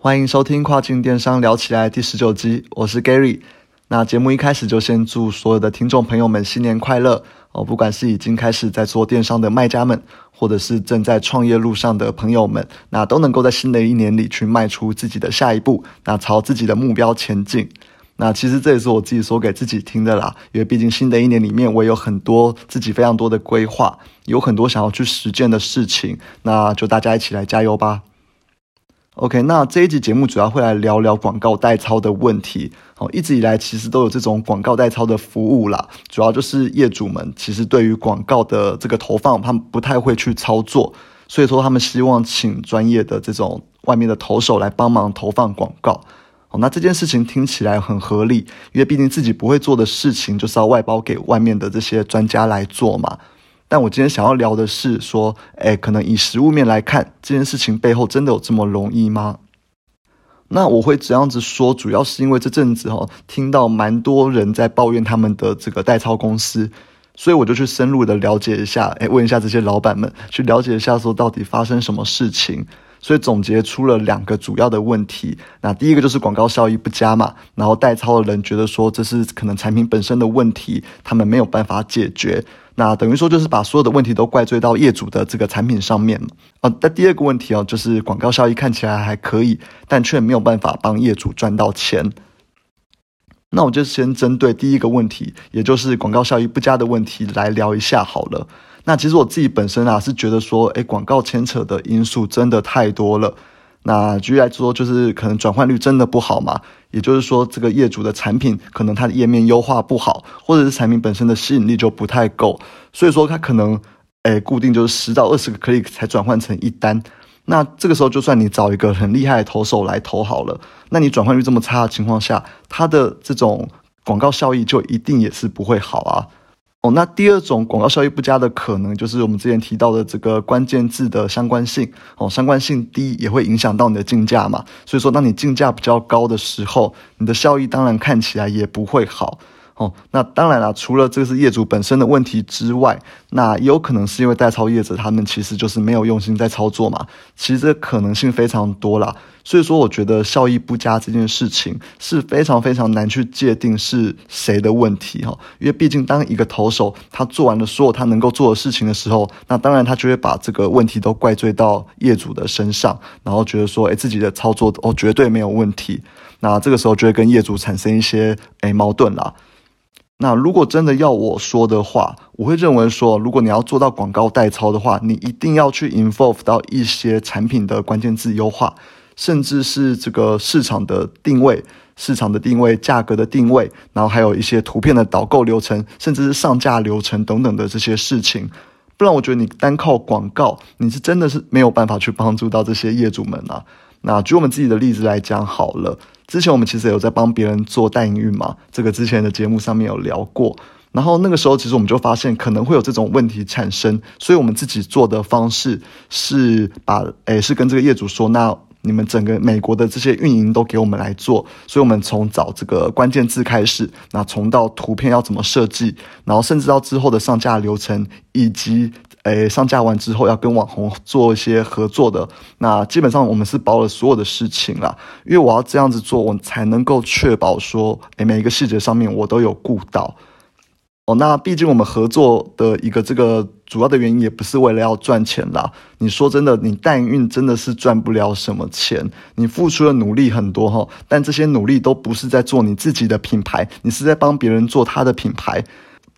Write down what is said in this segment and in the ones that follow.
欢迎收听跨境电商聊起来第十九集，我是 Gary。那节目一开始就先祝所有的听众朋友们新年快乐哦！不管是已经开始在做电商的卖家们，或者是正在创业路上的朋友们，那都能够在新的一年里去迈出自己的下一步，那朝自己的目标前进。那其实这也是我自己说给自己听的啦，因为毕竟新的一年里面，我有很多自己非常多的规划，有很多想要去实践的事情，那就大家一起来加油吧。OK，那这一集节目主要会来聊聊广告代操的问题。哦，一直以来其实都有这种广告代操的服务啦，主要就是业主们其实对于广告的这个投放，他们不太会去操作，所以说他们希望请专业的这种外面的投手来帮忙投放广告。哦，那这件事情听起来很合理，因为毕竟自己不会做的事情，就是要外包给外面的这些专家来做嘛。但我今天想要聊的是说，哎，可能以实物面来看，这件事情背后真的有这么容易吗？那我会这样子说，主要是因为这阵子哈，听到蛮多人在抱怨他们的这个代操公司，所以我就去深入的了解一下，哎，问一下这些老板们，去了解一下说到底发生什么事情。所以总结出了两个主要的问题。那第一个就是广告效益不佳嘛，然后代操的人觉得说这是可能产品本身的问题，他们没有办法解决。那等于说就是把所有的问题都怪罪到业主的这个产品上面。啊，那第二个问题哦，就是广告效益看起来还可以，但却没有办法帮业主赚到钱。那我就先针对第一个问题，也就是广告效益不佳的问题来聊一下好了。那其实我自己本身啊是觉得说，诶，广告牵扯的因素真的太多了。那举例来说，就是可能转换率真的不好嘛，也就是说，这个业主的产品可能它的页面优化不好，或者是产品本身的吸引力就不太够，所以说它可能，诶，固定就是十到二十个 click 才转换成一单。那这个时候，就算你找一个很厉害的投手来投好了，那你转换率这么差的情况下，它的这种广告效益就一定也是不会好啊。那第二种广告效益不佳的可能，就是我们之前提到的这个关键字的相关性。哦，相关性低也会影响到你的竞价嘛。所以说，当你竞价比较高的时候，你的效益当然看起来也不会好。哦，那当然了，除了这个是业主本身的问题之外，那也有可能是因为代操业者他们其实就是没有用心在操作嘛。其实这可能性非常多啦。所以说我觉得效益不佳这件事情是非常非常难去界定是谁的问题哈，因为毕竟当一个投手他做完了所有他能够做的事情的时候，那当然他就会把这个问题都怪罪到业主的身上，然后觉得说，哎，自己的操作哦绝对没有问题，那这个时候就会跟业主产生一些哎矛盾啦。那如果真的要我说的话，我会认为说，如果你要做到广告代操的话，你一定要去 involve 到一些产品的关键字优化，甚至是这个市场的定位、市场的定位、价格的定位，然后还有一些图片的导购流程，甚至是上架流程等等的这些事情。不然，我觉得你单靠广告，你是真的是没有办法去帮助到这些业主们啊。那举我们自己的例子来讲好了。之前我们其实有在帮别人做代营运嘛，这个之前的节目上面有聊过。然后那个时候其实我们就发现可能会有这种问题产生，所以我们自己做的方式是把诶是跟这个业主说，那你们整个美国的这些运营都给我们来做，所以我们从找这个关键字开始，那从到图片要怎么设计，然后甚至到之后的上架流程以及。诶，上架完之后要跟网红做一些合作的，那基本上我们是包了所有的事情啦，因为我要这样子做，我才能够确保说，诶，每一个细节上面我都有顾到。哦，那毕竟我们合作的一个这个主要的原因也不是为了要赚钱啦。你说真的，你代运真的是赚不了什么钱，你付出的努力很多哈，但这些努力都不是在做你自己的品牌，你是在帮别人做他的品牌。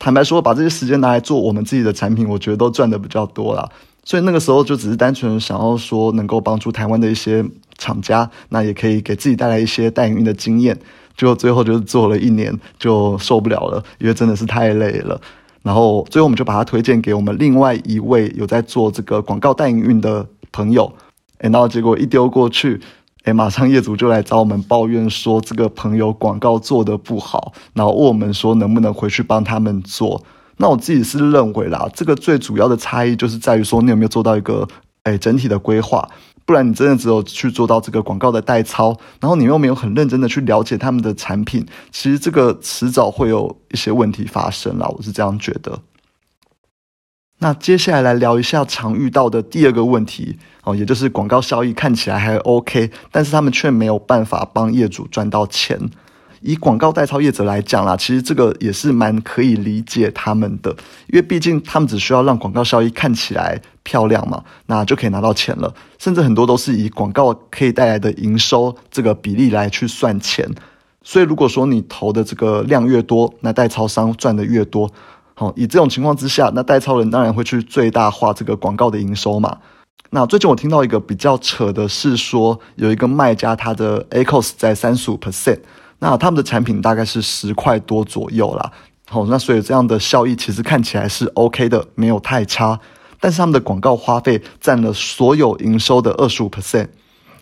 坦白说，把这些时间拿来做我们自己的产品，我觉得都赚的比较多啦。所以那个时候就只是单纯想要说，能够帮助台湾的一些厂家，那也可以给自己带来一些代运的经验。就最后就是做了一年就受不了了，因为真的是太累了。然后最后我们就把它推荐给我们另外一位有在做这个广告代运营的朋友，哎，然后结果一丢过去。哎，马上业主就来找我们抱怨说，这个朋友广告做的不好，然后问我们说能不能回去帮他们做。那我自己是认为啦，这个最主要的差异就是在于说，你有没有做到一个哎整体的规划，不然你真的只有去做到这个广告的代操，然后你又没有很认真的去了解他们的产品，其实这个迟早会有一些问题发生啦。我是这样觉得。那接下来来聊一下常遇到的第二个问题哦，也就是广告效益看起来还 OK，但是他们却没有办法帮业主赚到钱。以广告代操业者来讲啦，其实这个也是蛮可以理解他们的，因为毕竟他们只需要让广告效益看起来漂亮嘛，那就可以拿到钱了。甚至很多都是以广告可以带来的营收这个比例来去算钱。所以如果说你投的这个量越多，那代超商赚的越多。好，以这种情况之下，那代超人当然会去最大化这个广告的营收嘛。那最近我听到一个比较扯的是说，有一个卖家他的 A c o s 在三十五 percent。那他们的产品大概是十块多左右啦，好，那所以这样的效益其实看起来是 OK 的，没有太差。但是他们的广告花费占了所有营收的二十五 percent，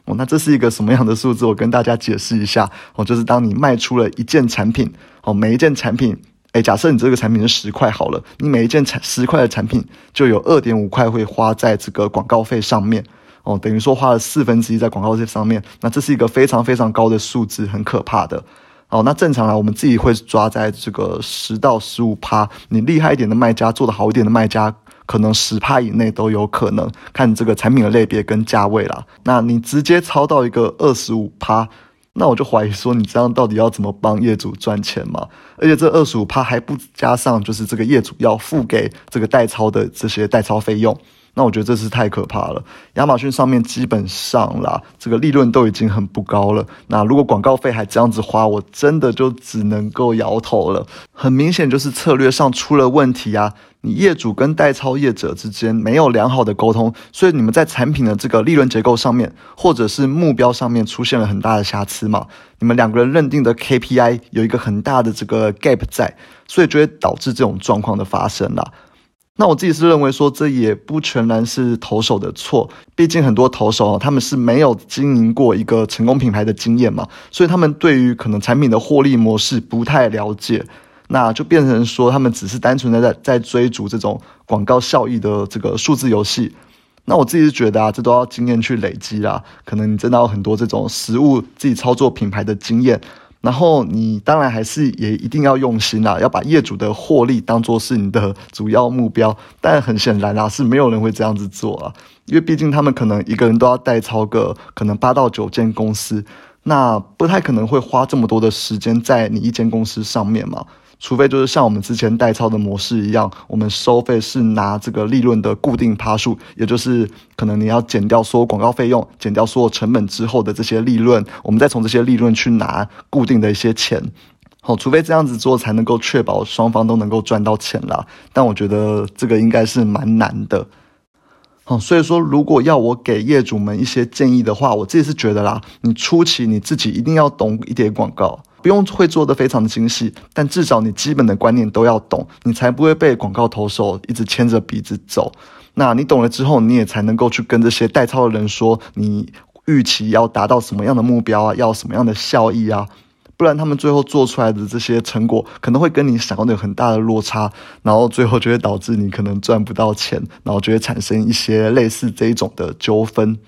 哦，那这是一个什么样的数字？我跟大家解释一下，哦，就是当你卖出了一件产品，哦，每一件产品，哎，假设你这个产品是十块好了，你每一件产十块的产品就有二点五块会花在这个广告费上面。哦，等于说花了四分之一在广告这上面，那这是一个非常非常高的数字，很可怕的。哦，那正常来，我们自己会抓在这个十到十五趴，你厉害一点的卖家，做的好一点的卖家，可能十趴以内都有可能，看这个产品的类别跟价位啦。那你直接超到一个二十五趴，那我就怀疑说，你这样到底要怎么帮业主赚钱嘛？而且这二十五趴还不加上，就是这个业主要付给这个代抄的这些代抄费用。那我觉得这是太可怕了。亚马逊上面基本上啦，这个利润都已经很不高了。那如果广告费还这样子花，我真的就只能够摇头了。很明显就是策略上出了问题啊！你业主跟代操业者之间没有良好的沟通，所以你们在产品的这个利润结构上面，或者是目标上面出现了很大的瑕疵嘛？你们两个人认定的 KPI 有一个很大的这个 gap 在，所以就会导致这种状况的发生啦。那我自己是认为说，这也不全然是投手的错，毕竟很多投手他们是没有经营过一个成功品牌的经验嘛，所以他们对于可能产品的获利模式不太了解，那就变成说他们只是单纯的在在追逐这种广告效益的这个数字游戏。那我自己是觉得啊，这都要经验去累积啦，可能你真的有很多这种实物自己操作品牌的经验。然后你当然还是也一定要用心啦，要把业主的获利当做是你的主要目标。但很显然啦，是没有人会这样子做啊，因为毕竟他们可能一个人都要代操个可能八到九间公司，那不太可能会花这么多的时间在你一间公司上面嘛。除非就是像我们之前代操的模式一样，我们收费是拿这个利润的固定趴数，也就是可能你要减掉所有广告费用、减掉所有成本之后的这些利润，我们再从这些利润去拿固定的一些钱。好，除非这样子做才能够确保双方都能够赚到钱啦。但我觉得这个应该是蛮难的。好，所以说如果要我给业主们一些建议的话，我自己是觉得啦，你初期你自己一定要懂一点广告。不用会做的非常的精细，但至少你基本的观念都要懂，你才不会被广告投手一直牵着鼻子走。那你懂了之后，你也才能够去跟这些代操的人说，你预期要达到什么样的目标啊，要什么样的效益啊？不然他们最后做出来的这些成果，可能会跟你想要的有很大的落差，然后最后就会导致你可能赚不到钱，然后就会产生一些类似这一种的纠纷。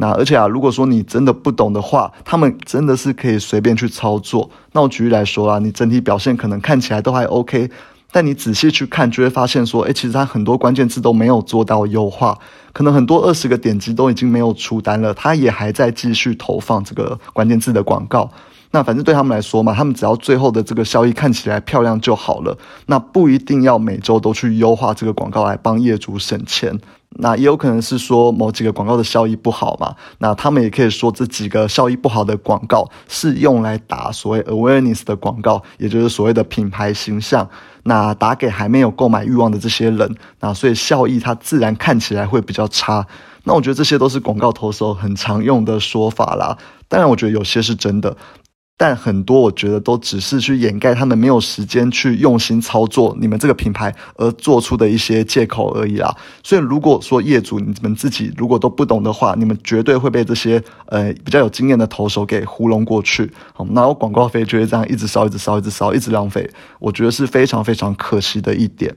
那而且啊，如果说你真的不懂的话，他们真的是可以随便去操作。那我举例来说啊，你整体表现可能看起来都还 OK，但你仔细去看，就会发现说，诶，其实它很多关键字都没有做到优化，可能很多二十个点击都已经没有出单了，它也还在继续投放这个关键字的广告。那反正对他们来说嘛，他们只要最后的这个效益看起来漂亮就好了，那不一定要每周都去优化这个广告来帮业主省钱。那也有可能是说某几个广告的效益不好嘛，那他们也可以说这几个效益不好的广告是用来打所谓 awareness 的广告，也就是所谓的品牌形象，那打给还没有购买欲望的这些人，那所以效益它自然看起来会比较差。那我觉得这些都是广告投手很常用的说法啦，当然我觉得有些是真的。但很多我觉得都只是去掩盖他们没有时间去用心操作你们这个品牌而做出的一些借口而已啦。所以如果说业主你们自己如果都不懂的话，你们绝对会被这些呃比较有经验的投手给糊弄过去。好，那我广告费就会这样一直烧，一直烧，一直烧，一直浪费。我觉得是非常非常可惜的一点。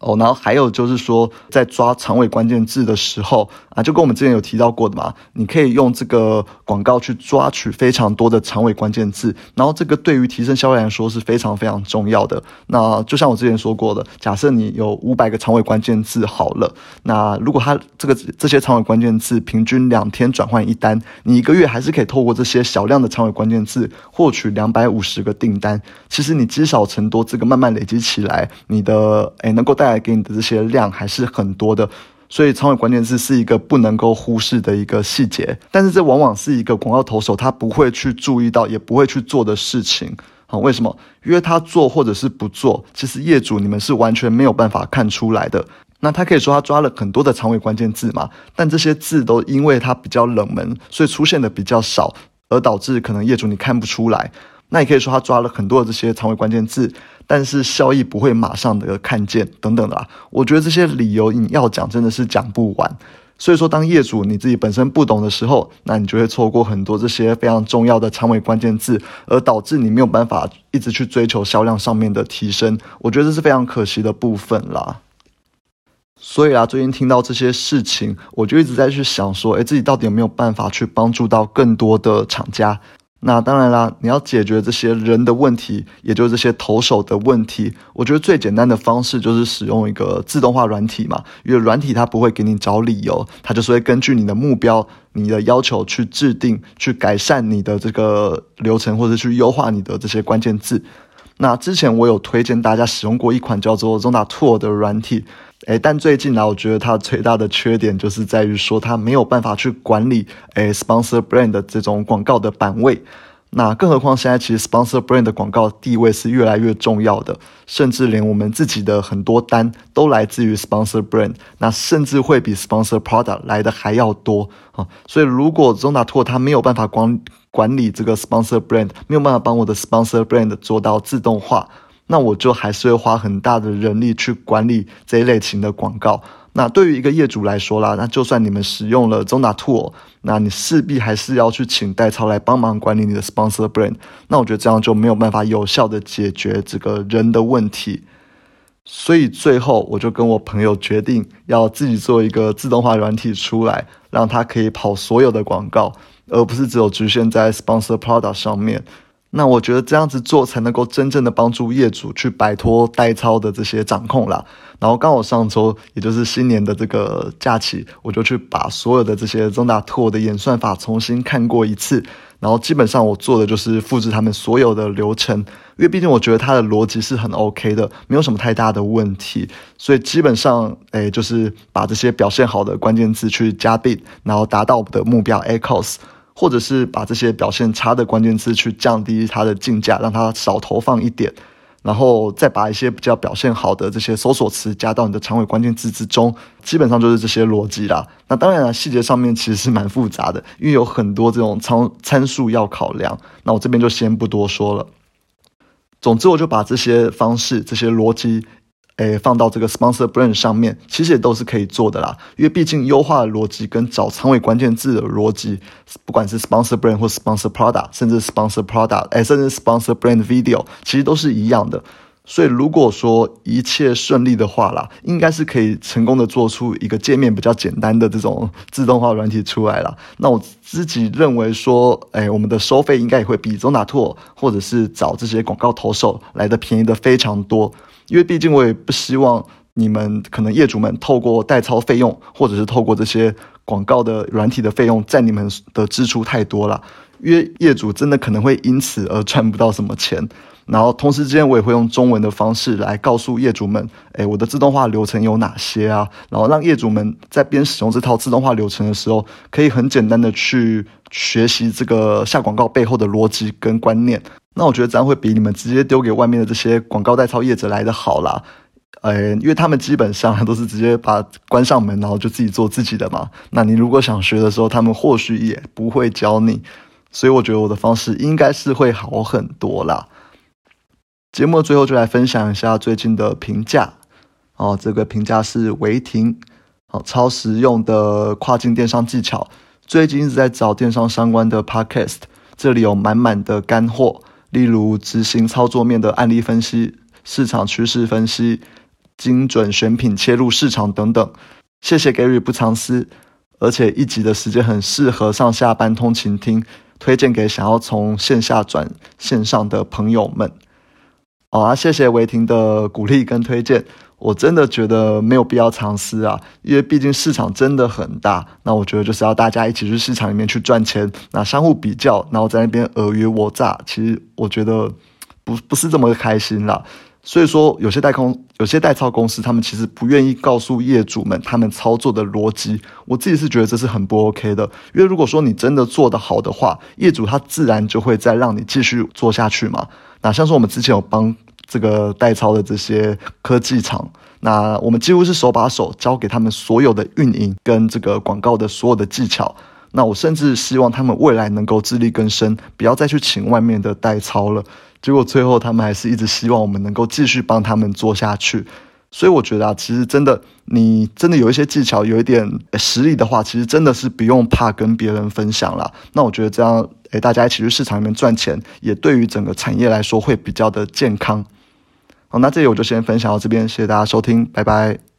哦，然后还有就是说，在抓长尾关键字的时候啊，就跟我们之前有提到过的嘛，你可以用这个广告去抓取非常多的长尾关键字，然后这个对于提升销量来说是非常非常重要的。那就像我之前说过的，假设你有五百个长尾关键字好了，那如果它这个这些长尾关键字平均两天转换一单，你一个月还是可以透过这些小量的长尾关键字获取两百五十个订单。其实你积少成多，这个慢慢累积起来，你的诶能够带。带给你的这些量还是很多的，所以长尾关键字是一个不能够忽视的一个细节，但是这往往是一个广告投手他不会去注意到，也不会去做的事情啊？为什么？因为他做或者是不做，其实业主你们是完全没有办法看出来的。那他可以说他抓了很多的长尾关键字嘛，但这些字都因为它比较冷门，所以出现的比较少，而导致可能业主你看不出来。那也可以说他抓了很多的这些长尾关键字。但是效益不会马上的看见等等的啊，我觉得这些理由你要讲真的是讲不完。所以说，当业主你自己本身不懂的时候，那你就会错过很多这些非常重要的长尾关键字，而导致你没有办法一直去追求销量上面的提升。我觉得这是非常可惜的部分啦。所以啊，最近听到这些事情，我就一直在去想说，诶，自己到底有没有办法去帮助到更多的厂家？那当然啦，你要解决这些人的问题，也就是这些投手的问题。我觉得最简单的方式就是使用一个自动化软体嘛，因为软体它不会给你找理由，它就是会根据你的目标、你的要求去制定、去改善你的这个流程，或者去优化你的这些关键字。那之前我有推荐大家使用过一款叫做 Zona Tool 的软体。诶，但最近呢，我觉得它最大的缺点就是在于说，它没有办法去管理诶 sponsor brand 的这种广告的版位。那更何况现在其实 sponsor brand 的广告地位是越来越重要的，甚至连我们自己的很多单都来自于 sponsor brand，那甚至会比 sponsor product 来的还要多啊。所以如果 Zona To 它没有办法管管理这个 sponsor brand，没有办法帮我的 sponsor brand 做到自动化。那我就还是会花很大的人力去管理这一类型的广告。那对于一个业主来说啦，那就算你们使用了 Zona Tool，那你势必还是要去请代操来帮忙管理你的 sponsor brand。那我觉得这样就没有办法有效的解决这个人的问题。所以最后我就跟我朋友决定要自己做一个自动化软体出来，让它可以跑所有的广告，而不是只有局限在 sponsor product 上面。那我觉得这样子做才能够真正的帮助业主去摆脱代操的这些掌控啦。然后刚好上周，也就是新年的这个假期，我就去把所有的这些 Zona Tool 的演算法重新看过一次。然后基本上我做的就是复制他们所有的流程，因为毕竟我觉得它的逻辑是很 OK 的，没有什么太大的问题。所以基本上，哎，就是把这些表现好的关键字去加 bid，然后达到我们的目标 A cost。或者是把这些表现差的关键词去降低它的竞价，让它少投放一点，然后再把一些比较表现好的这些搜索词加到你的长尾关键字之中，基本上就是这些逻辑啦。那当然了，细节上面其实是蛮复杂的，因为有很多这种参参数要考量。那我这边就先不多说了。总之，我就把这些方式、这些逻辑。诶，放到这个 sponsor brand 上面，其实也都是可以做的啦。因为毕竟优化逻辑跟找长尾关键字的逻辑，不管是 sponsor brand 或 sponsor product，甚至 sponsor product，诶，甚至 sponsor brand video，其实都是一样的。所以如果说一切顺利的话啦，应该是可以成功的做出一个界面比较简单的这种自动化软体出来了。那我自己认为说，诶，我们的收费应该也会比 Zona Tool 或者是找这些广告投手来的便宜的非常多。因为毕竟我也不希望你们可能业主们透过代操费用，或者是透过这些广告的软体的费用，占你们的支出太多了。因为业主真的可能会因此而赚不到什么钱。然后同时之间，我也会用中文的方式来告诉业主们，哎，我的自动化流程有哪些啊？然后让业主们在边使用这套自动化流程的时候，可以很简单的去学习这个下广告背后的逻辑跟观念。那我觉得这样会比你们直接丢给外面的这些广告代操业者来的好啦，呃，因为他们基本上 都是直接把关上门，然后就自己做自己的嘛。那你如果想学的时候，他们或许也不会教你，所以我觉得我的方式应该是会好很多啦。节目最后就来分享一下最近的评价哦，这个评价是维婷，哦，超实用的跨境电商技巧，最近一直在找电商相关的 podcast，这里有满满的干货。例如执行操作面的案例分析、市场趋势分析、精准选品、切入市场等等。谢谢 Gary 不藏私，而且一集的时间很适合上下班通勤听，推荐给想要从线下转线上的朋友们。好啊，谢谢维婷的鼓励跟推荐。我真的觉得没有必要尝试啊，因为毕竟市场真的很大。那我觉得就是要大家一起去市场里面去赚钱，那相互比较，然后在那边尔虞我诈，其实我觉得不不是这么开心啦。所以说，有些代空、有些代操公司，他们其实不愿意告诉业主们他们操作的逻辑。我自己是觉得这是很不 OK 的，因为如果说你真的做得好的话，业主他自然就会再让你继续做下去嘛。那像是我们之前有帮。这个代操的这些科技厂，那我们几乎是手把手教给他们所有的运营跟这个广告的所有的技巧。那我甚至希望他们未来能够自力更生，不要再去请外面的代操了。结果最后他们还是一直希望我们能够继续帮他们做下去。所以我觉得啊，其实真的，你真的有一些技巧，有一点实力的话，其实真的是不用怕跟别人分享了。那我觉得这样，诶，大家一起去市场里面赚钱，也对于整个产业来说会比较的健康。好，那这里我就先分享到这边，谢谢大家收听，拜拜。